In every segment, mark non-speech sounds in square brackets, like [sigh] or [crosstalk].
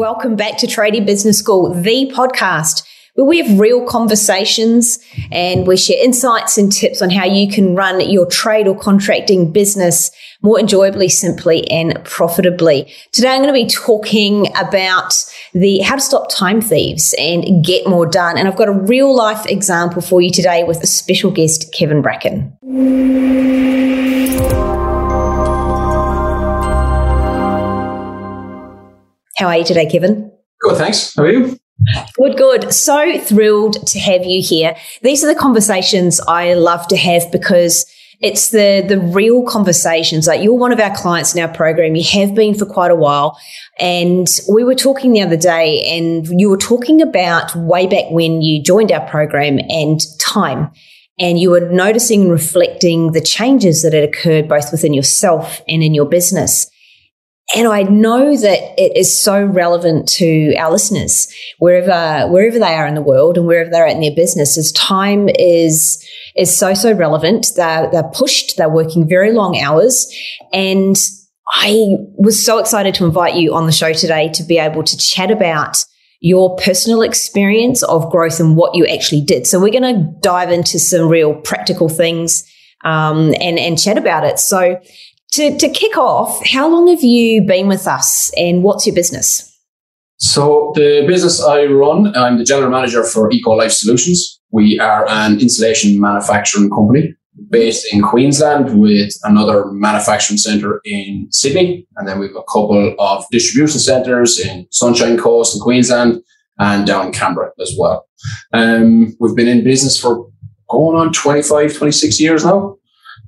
Welcome back to Tradie Business School, the podcast where we have real conversations and we share insights and tips on how you can run your trade or contracting business more enjoyably, simply, and profitably. Today, I'm going to be talking about the how to stop time thieves and get more done. And I've got a real life example for you today with a special guest, Kevin Bracken. How are you today, Kevin? Good, thanks. How are you? Good, good. So thrilled to have you here. These are the conversations I love to have because it's the the real conversations. Like you're one of our clients in our program. You have been for quite a while. And we were talking the other day and you were talking about way back when you joined our program and time. And you were noticing and reflecting the changes that had occurred both within yourself and in your business. And I know that it is so relevant to our listeners wherever, wherever they are in the world and wherever they're at in their business as time is, is so, so relevant. They're, they're pushed. They're working very long hours. And I was so excited to invite you on the show today to be able to chat about your personal experience of growth and what you actually did. So we're going to dive into some real practical things um, and and chat about it. So to, to kick off, how long have you been with us and what's your business? So, the business I run, I'm the general manager for Eco Life Solutions. We are an insulation manufacturing company based in Queensland with another manufacturing centre in Sydney. And then we've a couple of distribution centres in Sunshine Coast in Queensland and down in Canberra as well. Um, we've been in business for going on 25, 26 years now.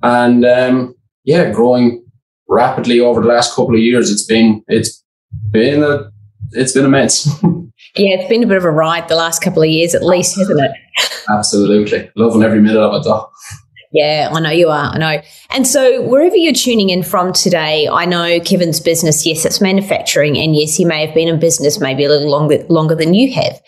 And um, yeah, growing rapidly over the last couple of years. It's been it's been a it's been immense. [laughs] yeah, it's been a bit of a ride the last couple of years, at least, hasn't it? Absolutely, loving every minute of it, though. Yeah, I know you are. I know. And so, wherever you're tuning in from today, I know Kevin's business, yes, it's manufacturing. And yes, he may have been in business maybe a little longer, longer than you have.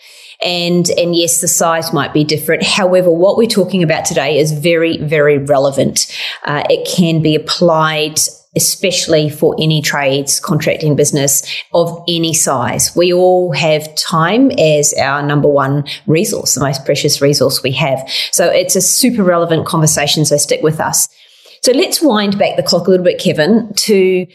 And, and yes, the size might be different. However, what we're talking about today is very, very relevant. Uh, it can be applied especially for any trades, contracting business of any size. We all have time as our number one resource, the most precious resource we have. So it's a super relevant conversation. So stick with us. So let's wind back the clock a little bit, Kevin, to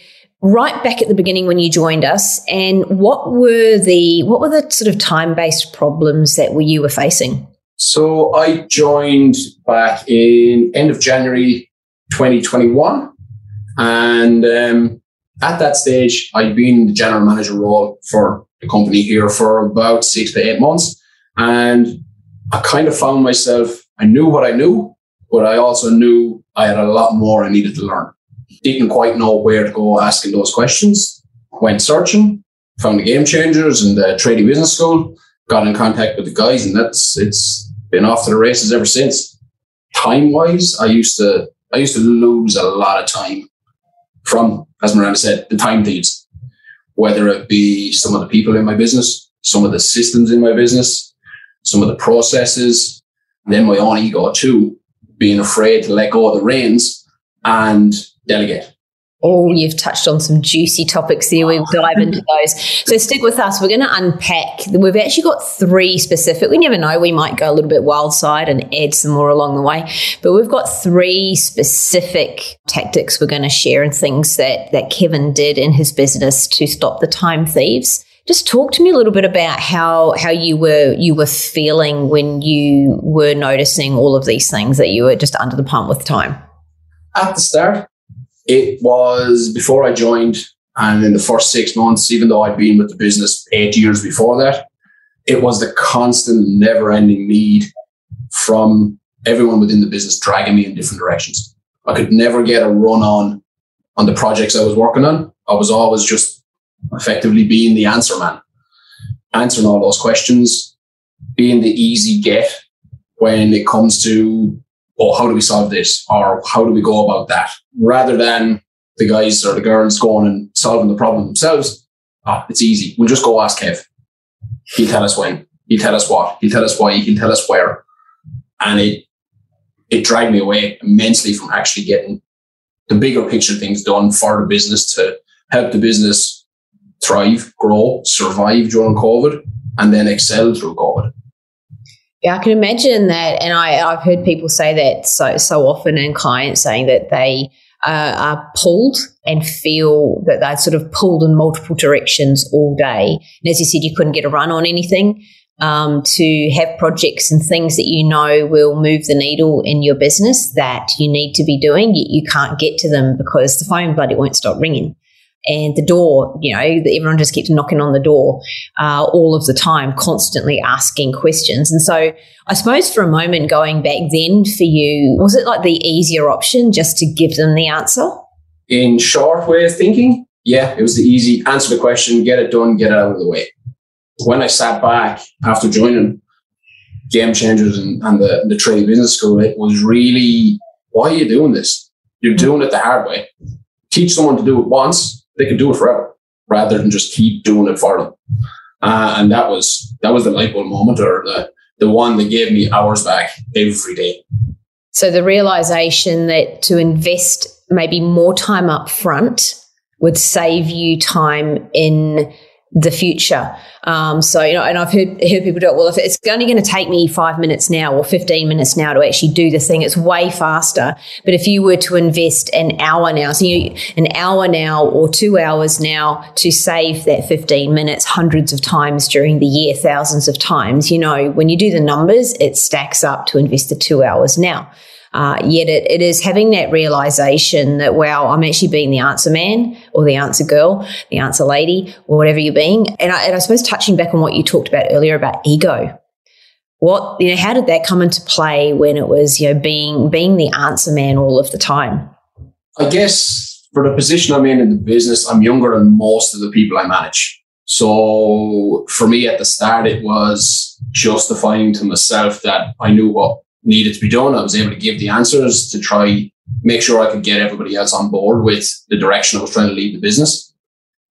right back at the beginning when you joined us and what were the what were the sort of time-based problems that you were facing? So i joined back in end of january 2021 and um, at that stage i'd been the general manager role for the company here for about six to eight months and i kind of found myself i knew what i knew but i also knew i had a lot more i needed to learn didn't quite know where to go asking those questions. Went searching, found the game changers and the tradie business school, got in contact with the guys, and that's it's been off to the races ever since. Time wise, I used to I used to lose a lot of time from, as Miranda said, the time thieves. Whether it be some of the people in my business, some of the systems in my business, some of the processes, then my own ego too, being afraid to let go of the reins and delegate. Oh, you've touched on some juicy topics there. We'll oh. dive into those. So stick with us. We're going to unpack. We've actually got three specific. We never know. We might go a little bit wild side and add some more along the way. But we've got three specific tactics we're going to share and things that, that Kevin did in his business to stop the time thieves. Just talk to me a little bit about how how you were you were feeling when you were noticing all of these things that you were just under the pump with time. At the start, it was before I joined, and in the first six months, even though I'd been with the business eight years before that, it was the constant, never ending need from everyone within the business dragging me in different directions. I could never get a run on on the projects I was working on. I was always just effectively being the answer man, answering all those questions, being the easy get when it comes to oh, how do we solve this? Or how do we go about that? Rather than the guys or the girls going and solving the problem themselves. Oh, it's easy. We'll just go ask Kev. He'll tell us when. He'll tell us what. He'll tell us why. He'll tell us where. And it it dragged me away immensely from actually getting the bigger picture things done for the business to help the business thrive, grow, survive during COVID, and then excel through COVID. Yeah, I can imagine that, and I, I've heard people say that so so often, and clients saying that they uh, are pulled and feel that they're sort of pulled in multiple directions all day. And as you said, you couldn't get a run on anything. Um, to have projects and things that you know will move the needle in your business that you need to be doing, you, you can't get to them because the phone bloody won't stop ringing and the door, you know, everyone just keeps knocking on the door uh, all of the time, constantly asking questions. And so I suppose for a moment going back then for you, was it like the easier option just to give them the answer? In short way of thinking, yeah, it was the easy answer the question, get it done, get it out of the way. When I sat back after joining Game Changers and, and the, the Tradie Business School, it was really, why are you doing this? You're doing it the hard way. Teach someone to do it once they can do it forever rather than just keep doing it for them. Uh, and that was that was the light bulb moment or the the one that gave me hours back every day. So the realization that to invest maybe more time up front would save you time in the future. Um, so, you know, and I've heard, heard people do it. Well, if it's only going to take me five minutes now or 15 minutes now to actually do the thing, it's way faster. But if you were to invest an hour now, so you, an hour now or two hours now to save that 15 minutes hundreds of times during the year, thousands of times, you know, when you do the numbers, it stacks up to invest the two hours now. Uh, yet it, it is having that realization that, wow, I'm actually being the answer man or the answer girl, the answer lady, or whatever you're being. And I, and I suppose touching back on what you talked about earlier about ego. What, you know, how did that come into play when it was, you know, being, being the answer man all of the time? I guess for the position I'm in in the business, I'm younger than most of the people I manage. So for me at the start, it was justifying to myself that I knew what needed to be done. I was able to give the answers to try make sure I could get everybody else on board with the direction I was trying to lead the business.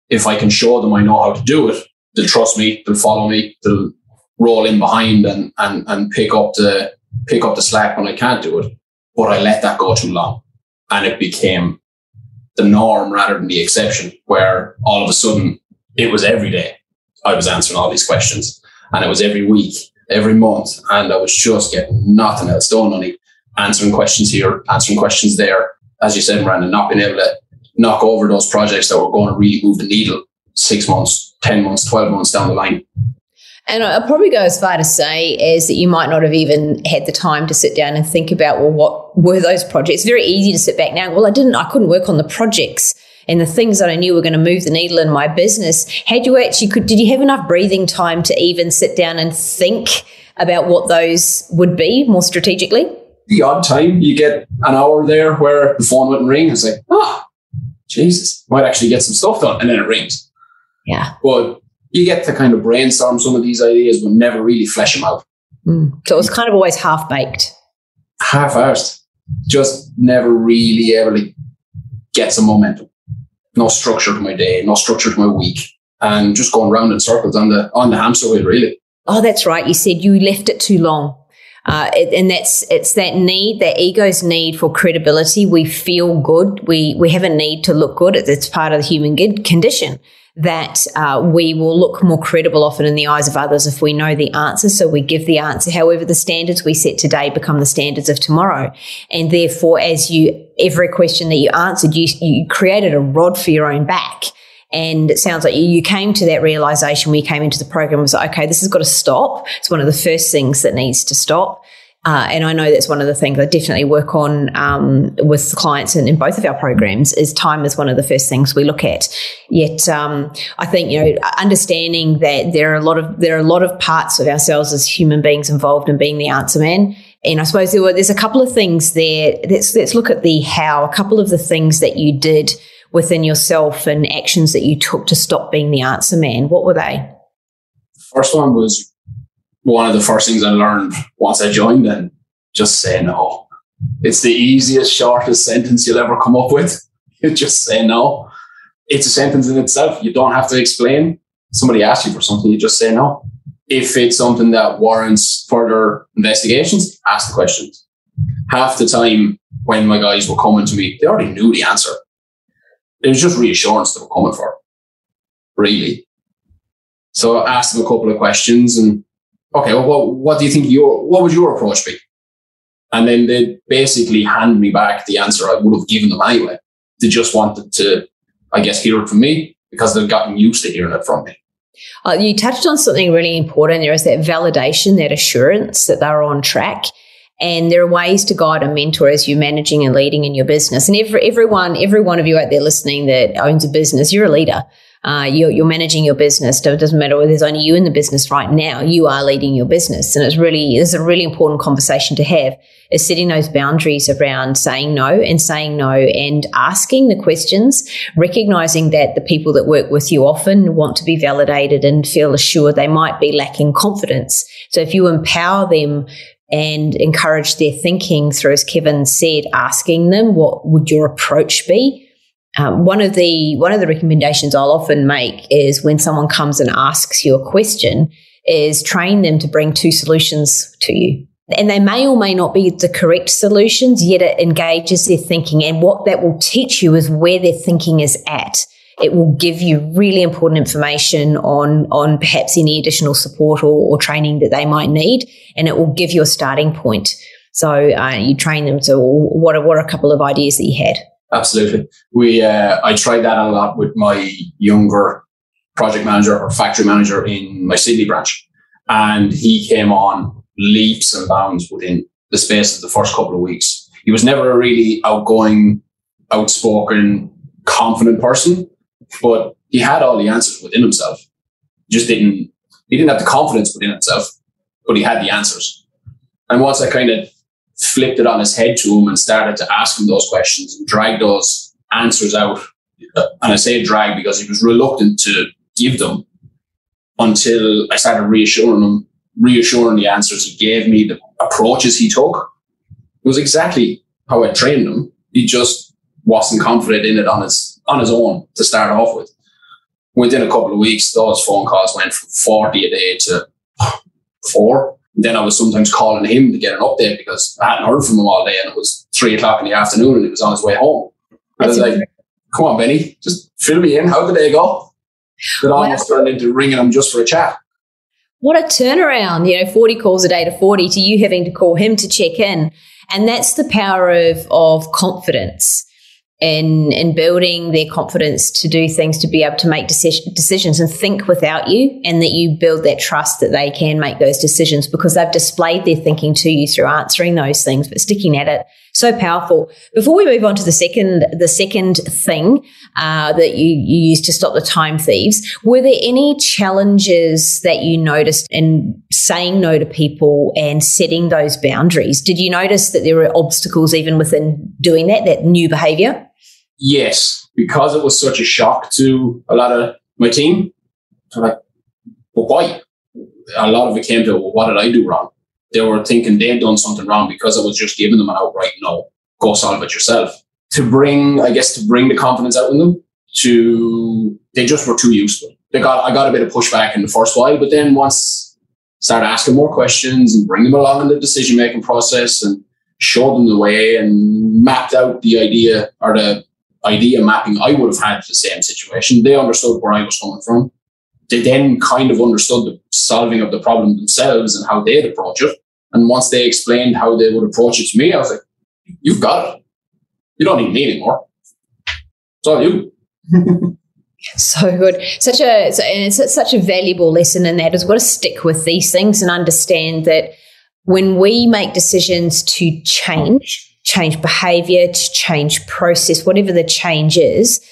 If I can show them I know how to do it, they'll trust me, they'll follow me, they'll roll in behind and and and pick up the pick up the slack when I can't do it. But I let that go too long. And it became the norm rather than the exception, where all of a sudden it was every day I was answering all these questions. And it was every week every month, and I was just getting nothing else done. Only answering questions here, answering questions there. As you said, Brandon, not being able to knock over those projects that were going to really move the needle six months, ten months, twelve months down the line. And I'll probably go as far to say as that you might not have even had the time to sit down and think about, well, what were those projects? Very easy to sit back now. Well, I didn't, I couldn't work on the projects and the things that I knew were going to move the needle in my business. Had you actually could did you have enough breathing time to even sit down and think about what those would be more strategically? The odd time you get an hour there where the phone wouldn't ring. It's like, oh, Jesus, might actually get some stuff done, and then it rings. Yeah. But you get to kind of brainstorm some of these ideas, but never really flesh them out. Mm. So it was kind of always half baked. Half assed. Just never really able to get some momentum no structure to my day, no structure to my week, and just going round in circles on the on the hamster wheel, really. Oh, that's right. You said you left it too long. Uh, and that's it's that need, that ego's need for credibility. We feel good. We we have a need to look good. It's part of the human condition that uh, we will look more credible often in the eyes of others if we know the answer. So we give the answer. However, the standards we set today become the standards of tomorrow. And therefore, as you, every question that you answered, you, you created a rod for your own back. And it sounds like you came to that realization when you came into the program was like, okay, this has got to stop. It's one of the first things that needs to stop. Uh, and I know that's one of the things I definitely work on um, with clients in, in, both of our programs is time is one of the first things we look at. Yet um, I think you know understanding that there are a lot of there are a lot of parts of ourselves as human beings involved in being the answer man. And I suppose there were there's a couple of things there. Let's let's look at the how. A couple of the things that you did within yourself and actions that you took to stop being the answer man. What were they? First one was one of the first things I learned once I joined and just say no. It's the easiest, shortest sentence you'll ever come up with. [laughs] You just say no. It's a sentence in itself. You don't have to explain. Somebody asks you for something, you just say no. If it's something that warrants further investigations, ask the questions. Half the time when my guys were coming to me, they already knew the answer. It was just reassurance they were coming for. really. So I asked them a couple of questions and, okay, well, what, what do you think your, what would your approach be? And then they basically hand me back the answer I would have given them anyway. They just wanted to, I guess, hear it from me because they've gotten used to hearing it from me. Uh, you touched on something really important. There is that validation, that assurance that they're on track. And there are ways to guide a mentor as you're managing and leading in your business. And every, everyone, every one of you out there listening that owns a business, you're a leader. Uh, you're, you're, managing your business. It doesn't matter whether there's only you in the business right now. You are leading your business, and it's really it's a really important conversation to have. Is setting those boundaries around saying no and saying no and asking the questions, recognizing that the people that work with you often want to be validated and feel assured they might be lacking confidence. So if you empower them and encourage their thinking through, as Kevin said, asking them what would your approach be. Um, one of the one of the recommendations I'll often make is when someone comes and asks you a question, is train them to bring two solutions to you. And they may or may not be the correct solutions, yet it engages their thinking. And what that will teach you is where their thinking is at. It will give you really important information on, on perhaps any additional support or, or training that they might need. And it will give you a starting point. So uh, you train them to what are, what are a couple of ideas that you had? Absolutely. We, uh, I tried that a lot with my younger project manager or factory manager in my Sydney branch. And he came on leaps and bounds within the space of the first couple of weeks. He was never a really outgoing, outspoken, confident person, but he had all the answers within himself. He Just didn't, he didn't have the confidence within himself, but he had the answers. And once I kind of flipped it on his head to him and started to ask him those questions and drag those answers out. Uh, and I say drag because he was reluctant to give them until I started reassuring him, reassuring the answers he gave me, the approaches he took. It was exactly how I trained him. He just wasn't confident in it on his on his own to start off with. Within a couple of weeks, those phone calls went from 40 a day to four then I was sometimes calling him to get an update because I hadn't heard from him all day and it was three o'clock in the afternoon and he was on his way home. I was like, come on, Benny, just fill me in. How did they go? It almost turned into ringing him just for a chat. What a turnaround, you know, 40 calls a day to 40 to you having to call him to check in. And that's the power of, of confidence in in building their confidence to do things to be able to make decision, decisions and think without you and that you build that trust that they can make those decisions because they've displayed their thinking to you through answering those things but sticking at it. So powerful. Before we move on to the second the second thing uh, that you, you used to stop the time thieves were there any challenges that you noticed in saying no to people and setting those boundaries? Did you notice that there were obstacles even within doing that that new behavior yes, because it was such a shock to a lot of my team. So like, but why? A lot of it came to, well, what did I do wrong? They were thinking they'd done something wrong because I was just giving them an outright no, go solve it yourself. To bring, I guess, to bring the confidence out in them, to they just were too useful. They got, I got a bit of pushback in the first while, but then once start asking more questions and bring them along in the decision making process and show them the way and mapped out the idea or the idea mapping I would have had the same situation. They understood where I was coming from. They then kind of understood the solving of the problem themselves and how they'd approach it. And once they explained how they would approach it to me, I was like, you've got it. You don't need me anymore. It's all you. [laughs] so good. Such a, and it's such a valuable lesson in that is got to stick with these things and understand that when we make decisions to change, change behavior, to change process, whatever the change is,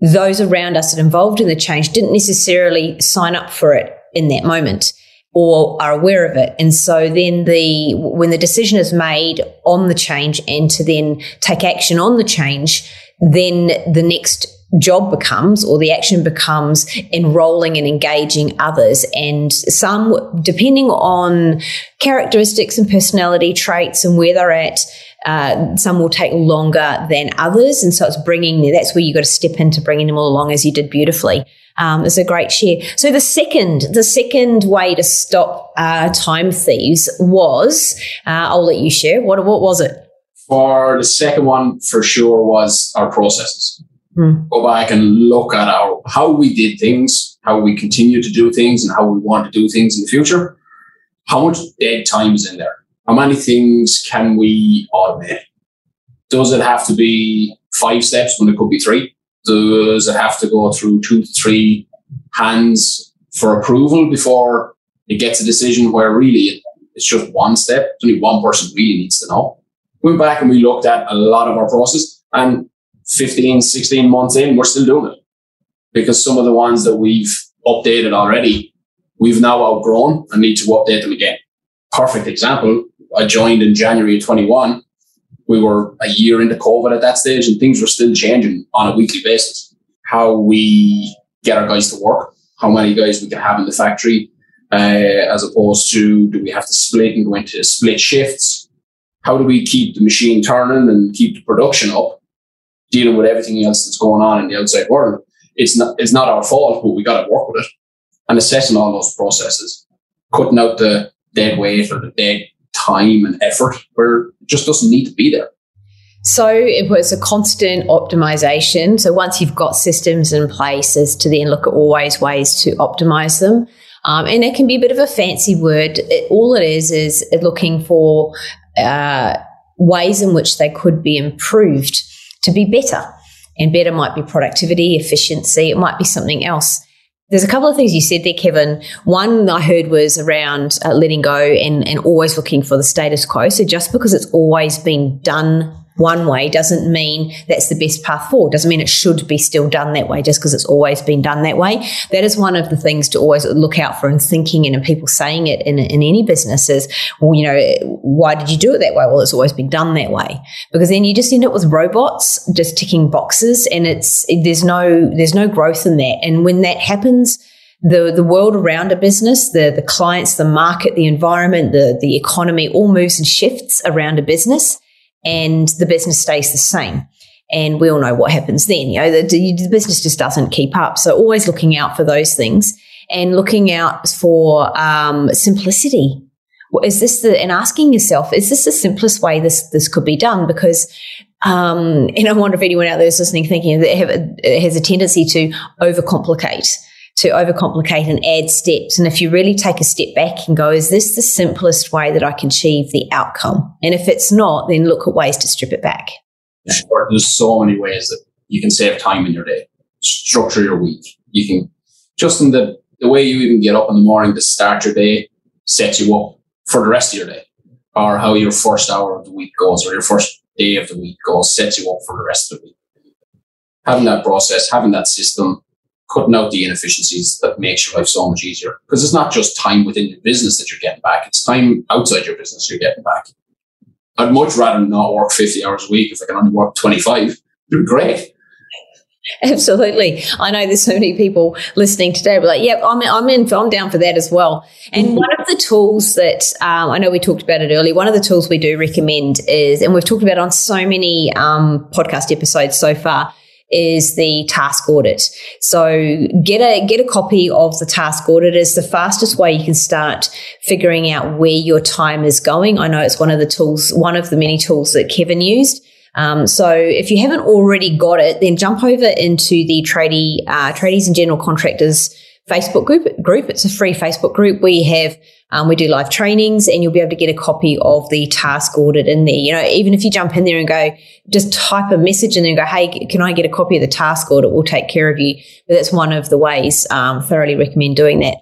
those around us that involved in the change didn't necessarily sign up for it in that moment or are aware of it. And so then the when the decision is made on the change and to then take action on the change, then the next job becomes or the action becomes enrolling and engaging others and some depending on characteristics and personality traits and where they're at uh, some will take longer than others. And so it's bringing, that's where you've got to step into bringing them all along as you did beautifully. Um, it's a great share. So the second, the second way to stop uh, time thieves was, uh, I'll let you share. What, what was it? For the second one, for sure, was our processes. Mm. Go back and look at our how we did things, how we continue to do things, and how we want to do things in the future. How much dead time is in there? How many things can we automate? Does it have to be five steps when it could be three? Does it have to go through two to three hands for approval before it gets a decision where really it's just one step? It's only one person really needs to know. We went back and we looked at a lot of our process and 15, 16 months in, we're still doing it because some of the ones that we've updated already, we've now outgrown and need to update them again. Perfect example. I joined in January of 21 we were a year into COVID at that stage and things were still changing on a weekly basis. How we get our guys to work, how many guys we can have in the factory, uh, as opposed to do we have to split and go into split shifts? How do we keep the machine turning and keep the production up, dealing with everything else that's going on in the outside world? It's not, it's not our fault, but we got to work with it and assessing all those processes, cutting out the dead weight or the dead time and effort where it just doesn't need to be there. So it was a constant optimization. So once you've got systems in place, is to then look at always ways to optimize them. Um, and it can be a bit of a fancy word. It, all it is is looking for uh, ways in which they could be improved to be better. And better might be productivity, efficiency. It might be something else. There's a couple of things you said there, Kevin. One I heard was around uh, letting go and, and always looking for the status quo. So just because it's always been done one way doesn't mean that's the best path forward. Doesn't mean it should be still done that way just because it's always been done that way. That is one of the things to always look out for in thinking and in people saying it in, in any business is, well, you know, why did you do it that way? Well, it's always been done that way because then you just end up with robots just ticking boxes and it's, there's no, there's no growth in that. And when that happens, the the world around a business, the the clients, the market, the environment, the the economy all moves and shifts around a business and the business stays the same. And we all know what happens then. You know, the, the business just doesn't keep up. So always looking out for those things and looking out for um, simplicity. Is this the, and asking yourself, is this the simplest way this, this could be done? Because um, and I wonder if anyone out there is listening thinking that it has a tendency to overcomplicate to overcomplicate and add steps. And if you really take a step back and go, is this the simplest way that I can achieve the outcome? And if it's not, then look at ways to strip it back. Sure. There's so many ways that you can save time in your day. Structure your week. You can just in the, the way you even get up in the morning to start your day sets you up for the rest of your day. Or how your first hour of the week goes or your first day of the week goes sets you up for the rest of the week. Having that process, having that system, cutting out the inefficiencies that makes your life so much easier. Because it's not just time within your business that you're getting back, it's time outside your business you're getting back. I'd much rather not work 50 hours a week if I can only work 25. It'd be great. Absolutely. I know there's so many people listening today, but like, yep, I'm, I'm in, I'm down for that as well. And one of the tools that um, I know we talked about it earlier, one of the tools we do recommend is, and we've talked about on so many um, podcast episodes so far, is the task audit. So get a get a copy of the task audit is the fastest way you can start figuring out where your time is going. I know it's one of the tools, one of the many tools that Kevin used. Um, so if you haven't already got it, then jump over into the tradie, uh, tradies and general contractors Facebook group. Group. It's a free Facebook group. We have um, we do live trainings, and you'll be able to get a copy of the task audit in there. You know, even if you jump in there and go, just type a message and go, "Hey, can I get a copy of the task audit?" We'll take care of you. But that's one of the ways. Um, thoroughly recommend doing that.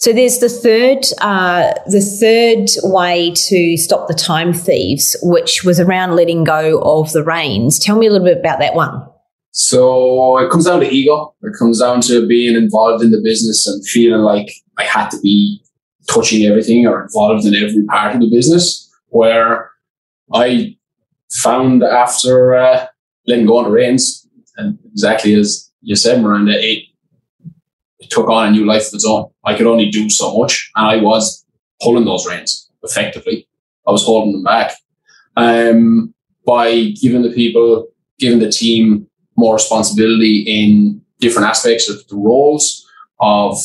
So there's the third, uh, the third way to stop the time thieves, which was around letting go of the reins. Tell me a little bit about that one. So it comes down to ego. It comes down to being involved in the business and feeling like I had to be touching everything or involved in every part of the business. Where I found after uh, letting go on the reins, and exactly as you said, Miranda, it, it took on a new life of its own. I could only do so much, and I was pulling those reins effectively. I was holding them back um, by giving the people, giving the team more responsibility in different aspects of the roles of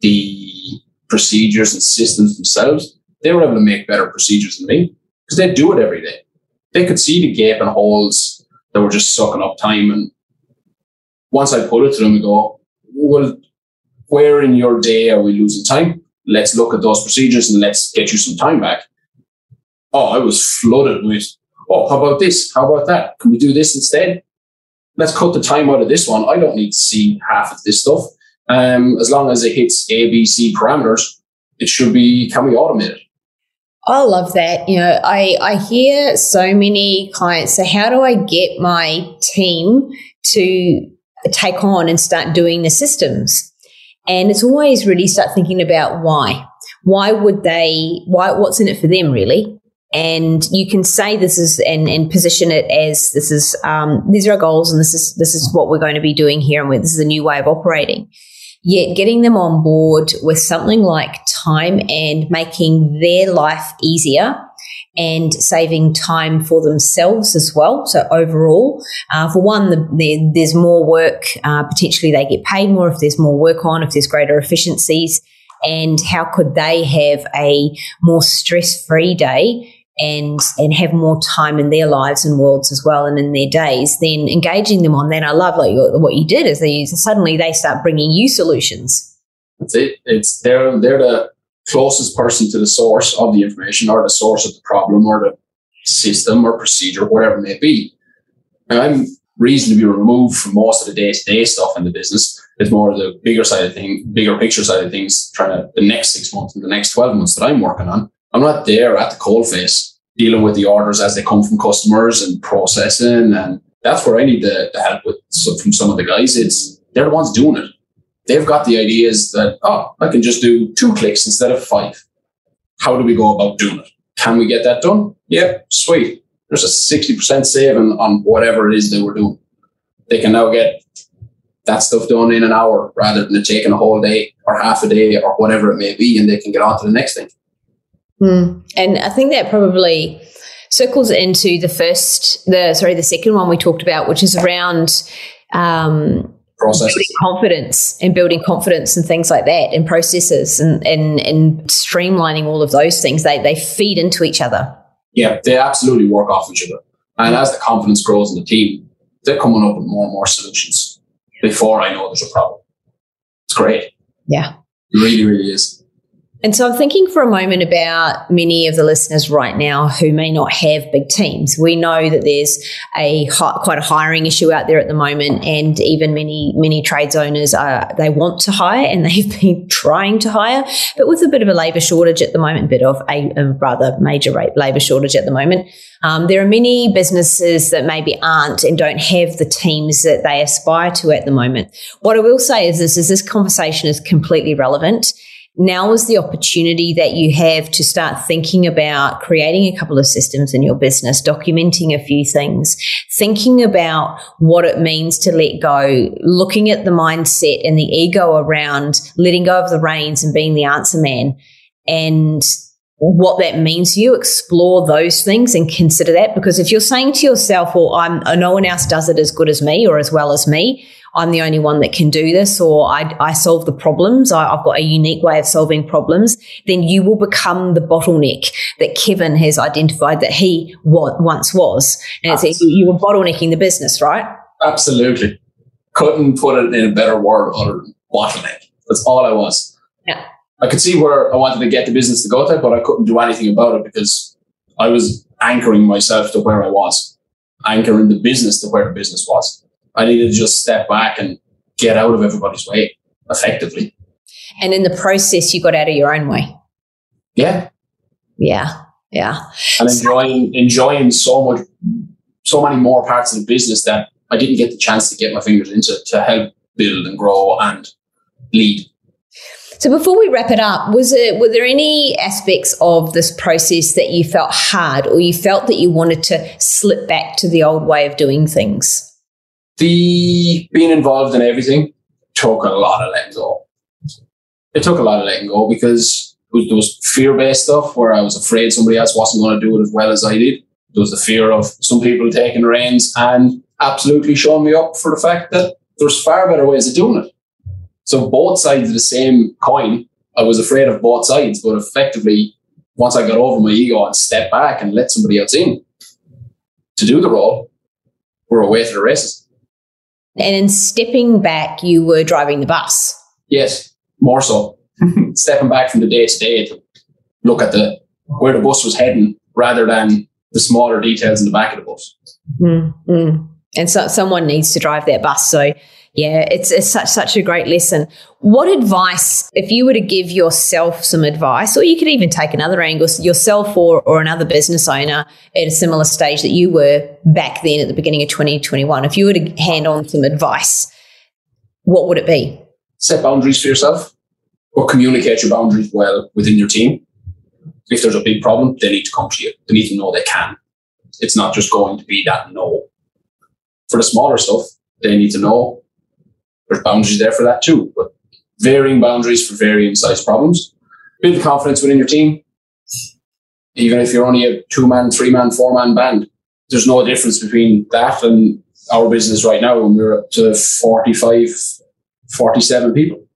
the procedures and systems themselves. They were able to make better procedures than me because they do it every day. They could see the gaping holes that were just sucking up time and once I put it to them, we go, well, where in your day are we losing time? Let's look at those procedures and let's get you some time back. Oh, I was flooded with, oh, how about this? How about that? Can we do this instead? Let's cut the time out of this one. I don't need to see half of this stuff. Um, as long as it hits A, B, C parameters, it should be, can we automate it? I love that. You know, I, I hear so many clients say, how do I get my team to take on and start doing the systems? And it's always really start thinking about why. Why would they, why, what's in it for them really? And you can say this is, and, and position it as this is, um, these are our goals and this is, this is what we're going to be doing here and this is a new way of operating. Yet getting them on board with something like time and making their life easier and saving time for themselves as well. So overall, uh, for one, the, the, there's more work. Uh, potentially, they get paid more if there's more work on, if there's greater efficiencies. And how could they have a more stress-free day and and have more time in their lives and worlds as well and in their days then engaging them on that i love like what you did is they suddenly they start bringing you solutions. That's it. It's they're they're the closest person to the source of the information or the source of the problem or the system or procedure whatever it may be. I'm reasonably removed from most of the day-to-day stuff in the business. It's more the bigger side of things bigger picture side of things trying to the next six months and the next 12 months that i'm working on I'm not there at the coalface dealing with the orders as they come from customers and processing. And that's where I need the, the help with so from some of the guys. It's they're the ones doing it. They've got the ideas that, oh, I can just do two clicks instead of five. How do we go about doing it? Can we get that done? Yeah, sweet. There's a 60% saving on whatever it is they were doing. They can now get that stuff done in an hour rather than taking a whole day or half a day or whatever it may be, and they can get on to the next thing. Mm. And I think that probably circles into the first, the sorry, the second one we talked about, which is around um, building confidence and building confidence and things like that, and processes and, and and streamlining all of those things. They they feed into each other. Yeah, they absolutely work off each other. And as the confidence grows in the team, they're coming up with more and more solutions before I know there's a problem. It's great. Yeah. It really, really is. And so I'm thinking for a moment about many of the listeners right now who may not have big teams. We know that there's a quite a hiring issue out there at the moment, and even many many trades owners are they want to hire and [laughs] they've been trying to hire, but with a bit of a labour shortage at the moment, a bit of a, a rather major labour shortage at the moment. Um, there are many businesses that maybe aren't and don't have the teams that they aspire to at the moment. What I will say is this: is this conversation is completely relevant now is the opportunity that you have to start thinking about creating a couple of systems in your business, documenting a few things, thinking about what it means to let go, looking at the mindset and the ego around letting go of the reins and being the answer man and what that means to you, explore those things and consider that. Because if you're saying to yourself, well, I'm, no one else does it as good as me or as well as me, I'm the only one that can do this or I, I solve the problems. I, have got a unique way of solving problems. Then you will become the bottleneck that Kevin has identified that he wa- once was. And it's, you were bottlenecking the business, right? Absolutely. Couldn't put it in a better word other than bottleneck. That's all I was. Yeah. I could see where I wanted to get the business to go to, but I couldn't do anything about it because I was anchoring myself to where I was, anchoring the business to where the business was. I needed to just step back and get out of everybody's way effectively. And in the process, you got out of your own way. Yeah. Yeah. Yeah. And enjoying enjoying so much, so many more parts of the business that I didn't get the chance to get my fingers into to help build and grow and lead. So before we wrap it up, was it were there any aspects of this process that you felt hard or you felt that you wanted to slip back to the old way of doing things? The being involved in everything took a lot of letting go. It took a lot of letting go because there was fear based stuff where I was afraid somebody else wasn't going to do it as well as I did. There was the fear of some people taking the reins and absolutely showing me up for the fact that there's far better ways of doing it. So both sides of the same coin, I was afraid of both sides, but effectively, once I got over my ego and stepped back and let somebody else in to do the role, we're away to the races. And in stepping back, you were driving the bus. Yes, more so. [laughs] stepping back from the day to day to look at the where the bus was heading rather than the smaller details in the back of the bus. Mm-hmm. And so someone needs to drive that bus. So yeah, it's, it's such such a great lesson. What advice, if you were to give yourself some advice, or you could even take another angle, yourself or, or another business owner at a similar stage that you were back then at the beginning of 2021, if you were to hand on some advice, what would it be? Set boundaries for yourself or communicate your boundaries well within your team. If there's a big problem, they need to come to you. They need to know they can. It's not just going to be that no. For the smaller stuff, they need to know there's boundaries there for that too. But varying boundaries for varying size problems. Build confidence within your team. Even if you're only a two man, three man, four man band, there's no difference between that and our business right now when we're up to 45, 47 people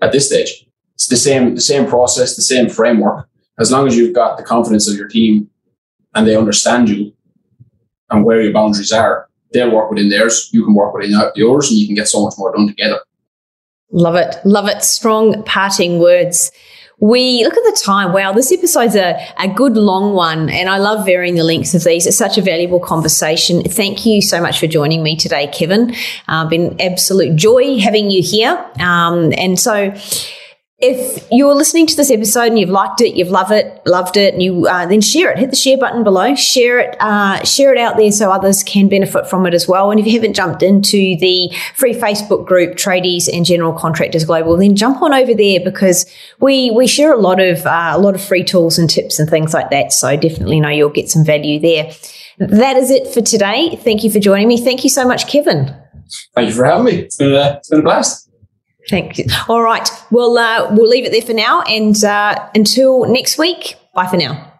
at this stage. It's the same, the same process, the same framework. As long as you've got the confidence of your team and they understand you and where your boundaries are, they'll work within theirs. You can work within yours, and you can get so much more done together. Love it. Love it. Strong parting words. We look at the time. Wow, this episode's a, a good long one, and I love varying the lengths of these. It's such a valuable conversation. Thank you so much for joining me today, Kevin. Uh, been absolute joy having you here. Um, and so, if you're listening to this episode and you've liked it, you've loved it, loved it, and you uh, then share it. Hit the share button below. Share it, uh, share it out there so others can benefit from it as well. And if you haven't jumped into the free Facebook group, Tradies and General Contractors Global, then jump on over there because we we share a lot of uh, a lot of free tools and tips and things like that. So definitely know you'll get some value there. That is it for today. Thank you for joining me. Thank you so much, Kevin. Thank you for having me. It's been a, it's been a blast. Thank you. All right. Well, uh, we'll leave it there for now. And uh, until next week, bye for now.